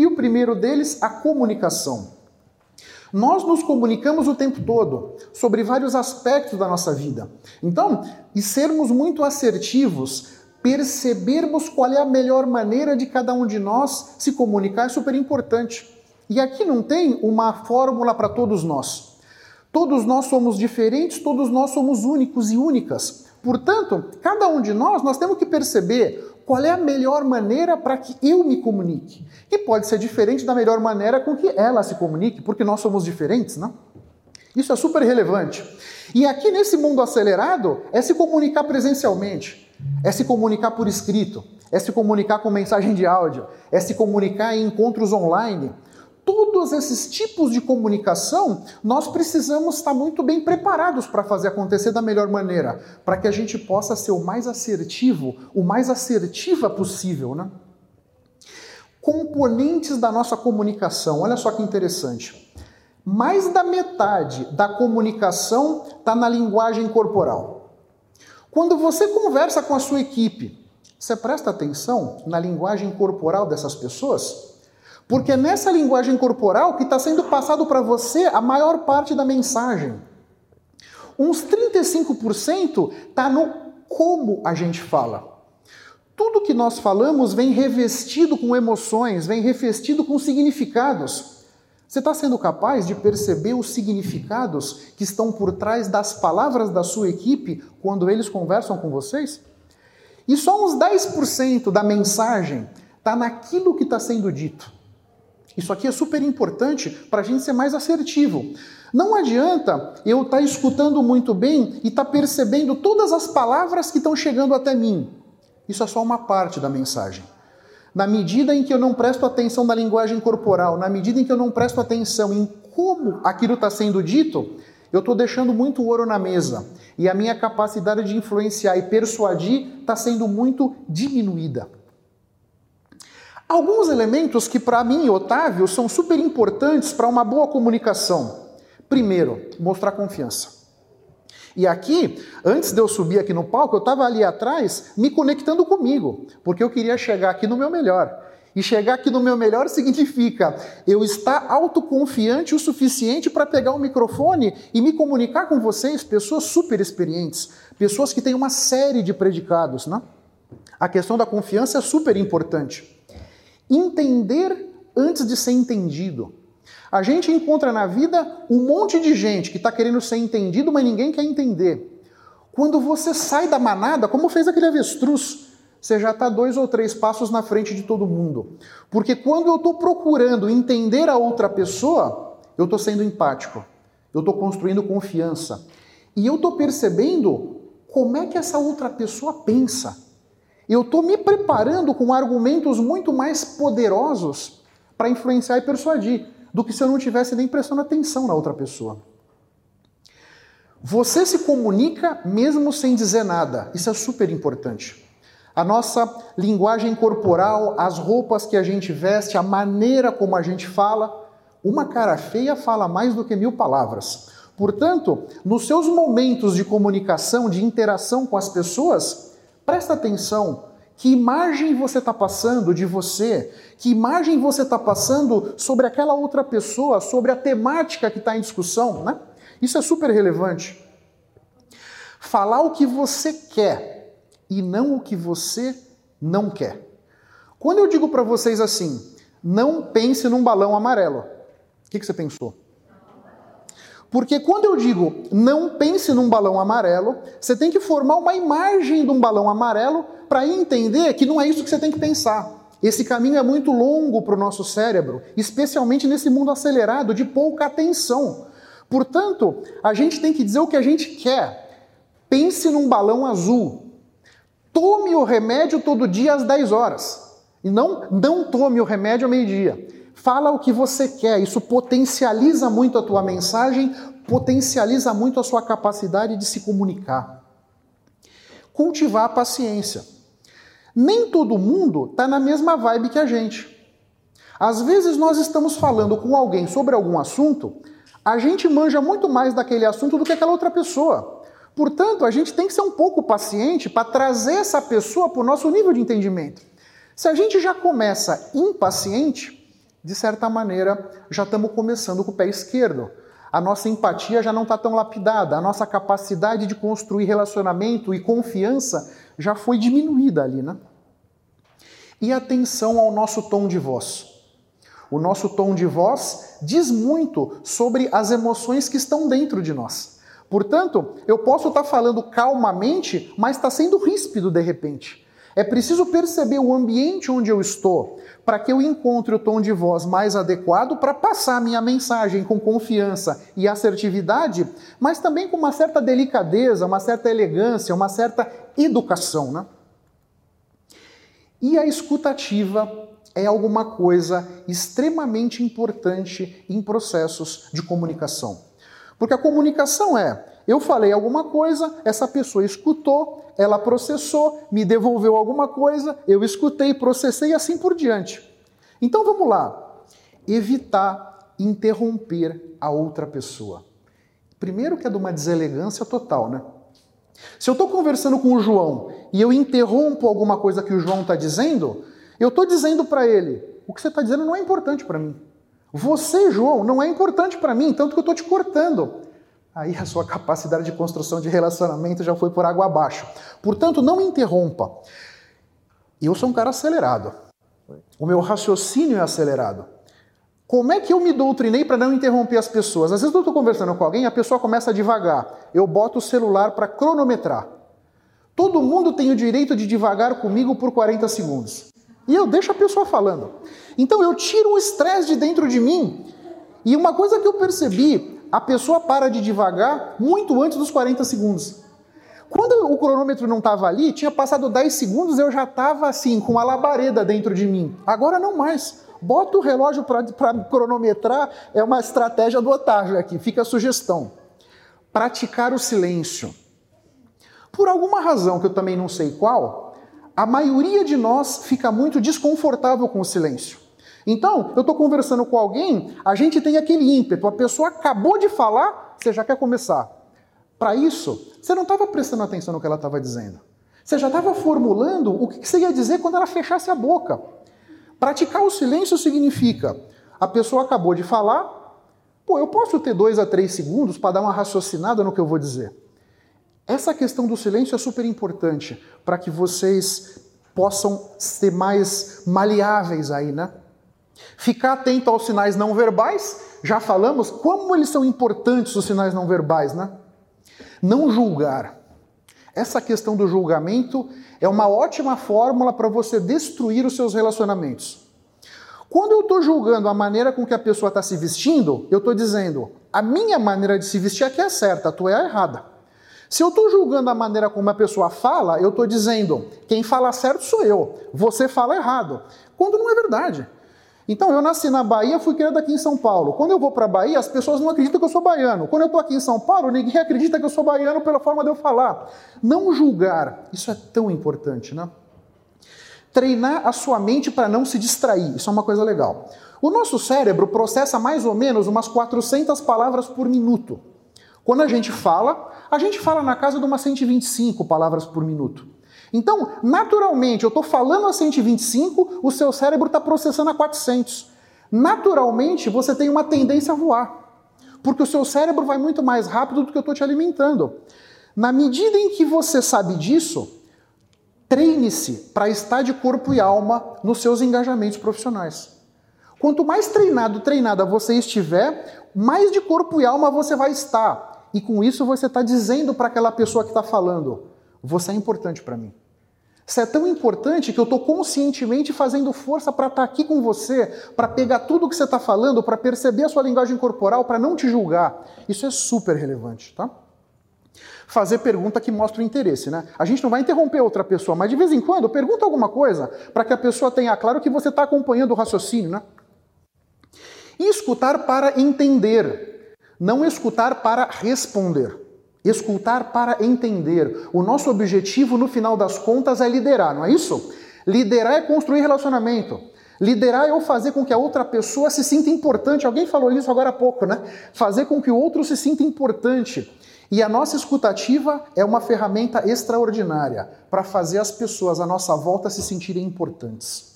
E o primeiro deles, a comunicação. Nós nos comunicamos o tempo todo sobre vários aspectos da nossa vida. Então, e sermos muito assertivos, percebermos qual é a melhor maneira de cada um de nós se comunicar é super importante. E aqui não tem uma fórmula para todos nós. Todos nós somos diferentes, todos nós somos únicos e únicas. Portanto, cada um de nós, nós temos que perceber qual é a melhor maneira para que eu me comunique. E pode ser diferente da melhor maneira com que ela se comunique, porque nós somos diferentes, não? Isso é super relevante. E aqui nesse mundo acelerado é se comunicar presencialmente, é se comunicar por escrito, é se comunicar com mensagem de áudio, é se comunicar em encontros online todos esses tipos de comunicação, nós precisamos estar muito bem preparados para fazer acontecer da melhor maneira, para que a gente possa ser o mais assertivo, o mais assertiva possível, né? Componentes da nossa comunicação, olha só que interessante. Mais da metade da comunicação está na linguagem corporal. Quando você conversa com a sua equipe, você presta atenção na linguagem corporal dessas pessoas? Porque é nessa linguagem corporal que está sendo passado para você a maior parte da mensagem. Uns 35% está no como a gente fala. Tudo que nós falamos vem revestido com emoções, vem revestido com significados. Você está sendo capaz de perceber os significados que estão por trás das palavras da sua equipe quando eles conversam com vocês? E só uns 10% da mensagem está naquilo que está sendo dito. Isso aqui é super importante para a gente ser mais assertivo. Não adianta eu estar tá escutando muito bem e estar tá percebendo todas as palavras que estão chegando até mim. Isso é só uma parte da mensagem. Na medida em que eu não presto atenção na linguagem corporal, na medida em que eu não presto atenção em como aquilo está sendo dito, eu estou deixando muito ouro na mesa. E a minha capacidade de influenciar e persuadir está sendo muito diminuída. Alguns elementos que, para mim Otávio, são super importantes para uma boa comunicação. Primeiro, mostrar confiança. E aqui, antes de eu subir aqui no palco, eu estava ali atrás me conectando comigo, porque eu queria chegar aqui no meu melhor. E chegar aqui no meu melhor significa eu estar autoconfiante o suficiente para pegar o microfone e me comunicar com vocês, pessoas super experientes, pessoas que têm uma série de predicados, né? A questão da confiança é super importante. Entender antes de ser entendido. A gente encontra na vida um monte de gente que está querendo ser entendido, mas ninguém quer entender. Quando você sai da manada, como fez aquele avestruz, você já está dois ou três passos na frente de todo mundo. Porque quando eu estou procurando entender a outra pessoa, eu estou sendo empático, eu estou construindo confiança. E eu estou percebendo como é que essa outra pessoa pensa. Eu estou me preparando com argumentos muito mais poderosos para influenciar e persuadir do que se eu não tivesse nem prestando atenção na outra pessoa. Você se comunica mesmo sem dizer nada. Isso é super importante. A nossa linguagem corporal, as roupas que a gente veste, a maneira como a gente fala, uma cara feia fala mais do que mil palavras. Portanto, nos seus momentos de comunicação, de interação com as pessoas, Presta atenção. Que imagem você está passando de você? Que imagem você está passando sobre aquela outra pessoa, sobre a temática que está em discussão? Né? Isso é super relevante. Falar o que você quer e não o que você não quer. Quando eu digo para vocês assim, não pense num balão amarelo, o que, que você pensou? Porque quando eu digo não pense num balão amarelo, você tem que formar uma imagem de um balão amarelo para entender que não é isso que você tem que pensar. Esse caminho é muito longo para o nosso cérebro, especialmente nesse mundo acelerado de pouca atenção. Portanto, a gente tem que dizer o que a gente quer. Pense num balão azul. Tome o remédio todo dia às 10 horas. E não, não tome o remédio ao meio-dia. Fala o que você quer, isso potencializa muito a tua mensagem, potencializa muito a sua capacidade de se comunicar. Cultivar a paciência. Nem todo mundo está na mesma vibe que a gente. Às vezes nós estamos falando com alguém sobre algum assunto, a gente manja muito mais daquele assunto do que aquela outra pessoa. Portanto, a gente tem que ser um pouco paciente para trazer essa pessoa para o nosso nível de entendimento. Se a gente já começa impaciente, de certa maneira, já estamos começando com o pé esquerdo. A nossa empatia já não está tão lapidada, a nossa capacidade de construir relacionamento e confiança já foi diminuída ali, né? E atenção ao nosso tom de voz. O nosso tom de voz diz muito sobre as emoções que estão dentro de nós. Portanto, eu posso estar tá falando calmamente, mas está sendo ríspido de repente. É preciso perceber o ambiente onde eu estou para que eu encontre o tom de voz mais adequado para passar minha mensagem com confiança e assertividade, mas também com uma certa delicadeza, uma certa elegância, uma certa educação. Né? E a escutativa é alguma coisa extremamente importante em processos de comunicação. Porque a comunicação é eu falei alguma coisa, essa pessoa escutou, ela processou, me devolveu alguma coisa, eu escutei, processei e assim por diante. Então vamos lá. Evitar interromper a outra pessoa. Primeiro que é de uma deselegância total, né? Se eu estou conversando com o João e eu interrompo alguma coisa que o João está dizendo, eu estou dizendo para ele: o que você está dizendo não é importante para mim. Você, João, não é importante para mim, tanto que eu estou te cortando aí a sua capacidade de construção de relacionamento já foi por água abaixo. Portanto, não interrompa. Eu sou um cara acelerado. O meu raciocínio é acelerado. Como é que eu me doutrinei para não interromper as pessoas? Às vezes eu estou conversando com alguém, a pessoa começa devagar. Eu boto o celular para cronometrar. Todo mundo tem o direito de devagar comigo por 40 segundos. E eu deixo a pessoa falando. Então eu tiro o estresse de dentro de mim. E uma coisa que eu percebi a pessoa para de devagar muito antes dos 40 segundos. Quando o cronômetro não estava ali, tinha passado 10 segundos, eu já estava assim, com uma labareda dentro de mim. Agora não mais. Bota o relógio para cronometrar, é uma estratégia do Otávio aqui, fica a sugestão. Praticar o silêncio. Por alguma razão que eu também não sei qual, a maioria de nós fica muito desconfortável com o silêncio. Então, eu estou conversando com alguém, a gente tem aquele ímpeto, a pessoa acabou de falar, você já quer começar. Para isso, você não estava prestando atenção no que ela estava dizendo. Você já estava formulando o que você ia dizer quando ela fechasse a boca. Praticar o silêncio significa a pessoa acabou de falar, pô, eu posso ter dois a três segundos para dar uma raciocinada no que eu vou dizer. Essa questão do silêncio é super importante para que vocês possam ser mais maleáveis aí, né? Ficar atento aos sinais não verbais, já falamos como eles são importantes os sinais não verbais, né? Não julgar. Essa questão do julgamento é uma ótima fórmula para você destruir os seus relacionamentos. Quando eu estou julgando a maneira com que a pessoa está se vestindo, eu estou dizendo, a minha maneira de se vestir aqui é certa, a tua é a errada. Se eu estou julgando a maneira como a pessoa fala, eu estou dizendo, quem fala certo sou eu, você fala errado. Quando não é verdade. Então, eu nasci na Bahia, fui criado aqui em São Paulo. Quando eu vou para a Bahia, as pessoas não acreditam que eu sou baiano. Quando eu estou aqui em São Paulo, ninguém acredita que eu sou baiano pela forma de eu falar. Não julgar, isso é tão importante, né? Treinar a sua mente para não se distrair, isso é uma coisa legal. O nosso cérebro processa mais ou menos umas 400 palavras por minuto. Quando a gente fala, a gente fala na casa de umas 125 palavras por minuto. Então, naturalmente, eu estou falando a 125, o seu cérebro está processando a 400. Naturalmente, você tem uma tendência a voar, porque o seu cérebro vai muito mais rápido do que eu estou te alimentando. Na medida em que você sabe disso, treine-se para estar de corpo e alma nos seus engajamentos profissionais. Quanto mais treinado, treinada você estiver, mais de corpo e alma você vai estar. E com isso você está dizendo para aquela pessoa que está falando: você é importante para mim. Isso é tão importante que eu estou conscientemente fazendo força para estar tá aqui com você, para pegar tudo que você está falando, para perceber a sua linguagem corporal, para não te julgar. Isso é super relevante, tá? Fazer pergunta que mostra o interesse, né? A gente não vai interromper outra pessoa, mas de vez em quando pergunta alguma coisa para que a pessoa tenha claro que você está acompanhando o raciocínio, né? E escutar para entender, não escutar para responder. Escutar para entender. O nosso objetivo, no final das contas, é liderar, não é isso? Liderar é construir relacionamento. Liderar é eu fazer com que a outra pessoa se sinta importante. Alguém falou isso agora há pouco, né? Fazer com que o outro se sinta importante. E a nossa escutativa é uma ferramenta extraordinária para fazer as pessoas à nossa volta se sentirem importantes.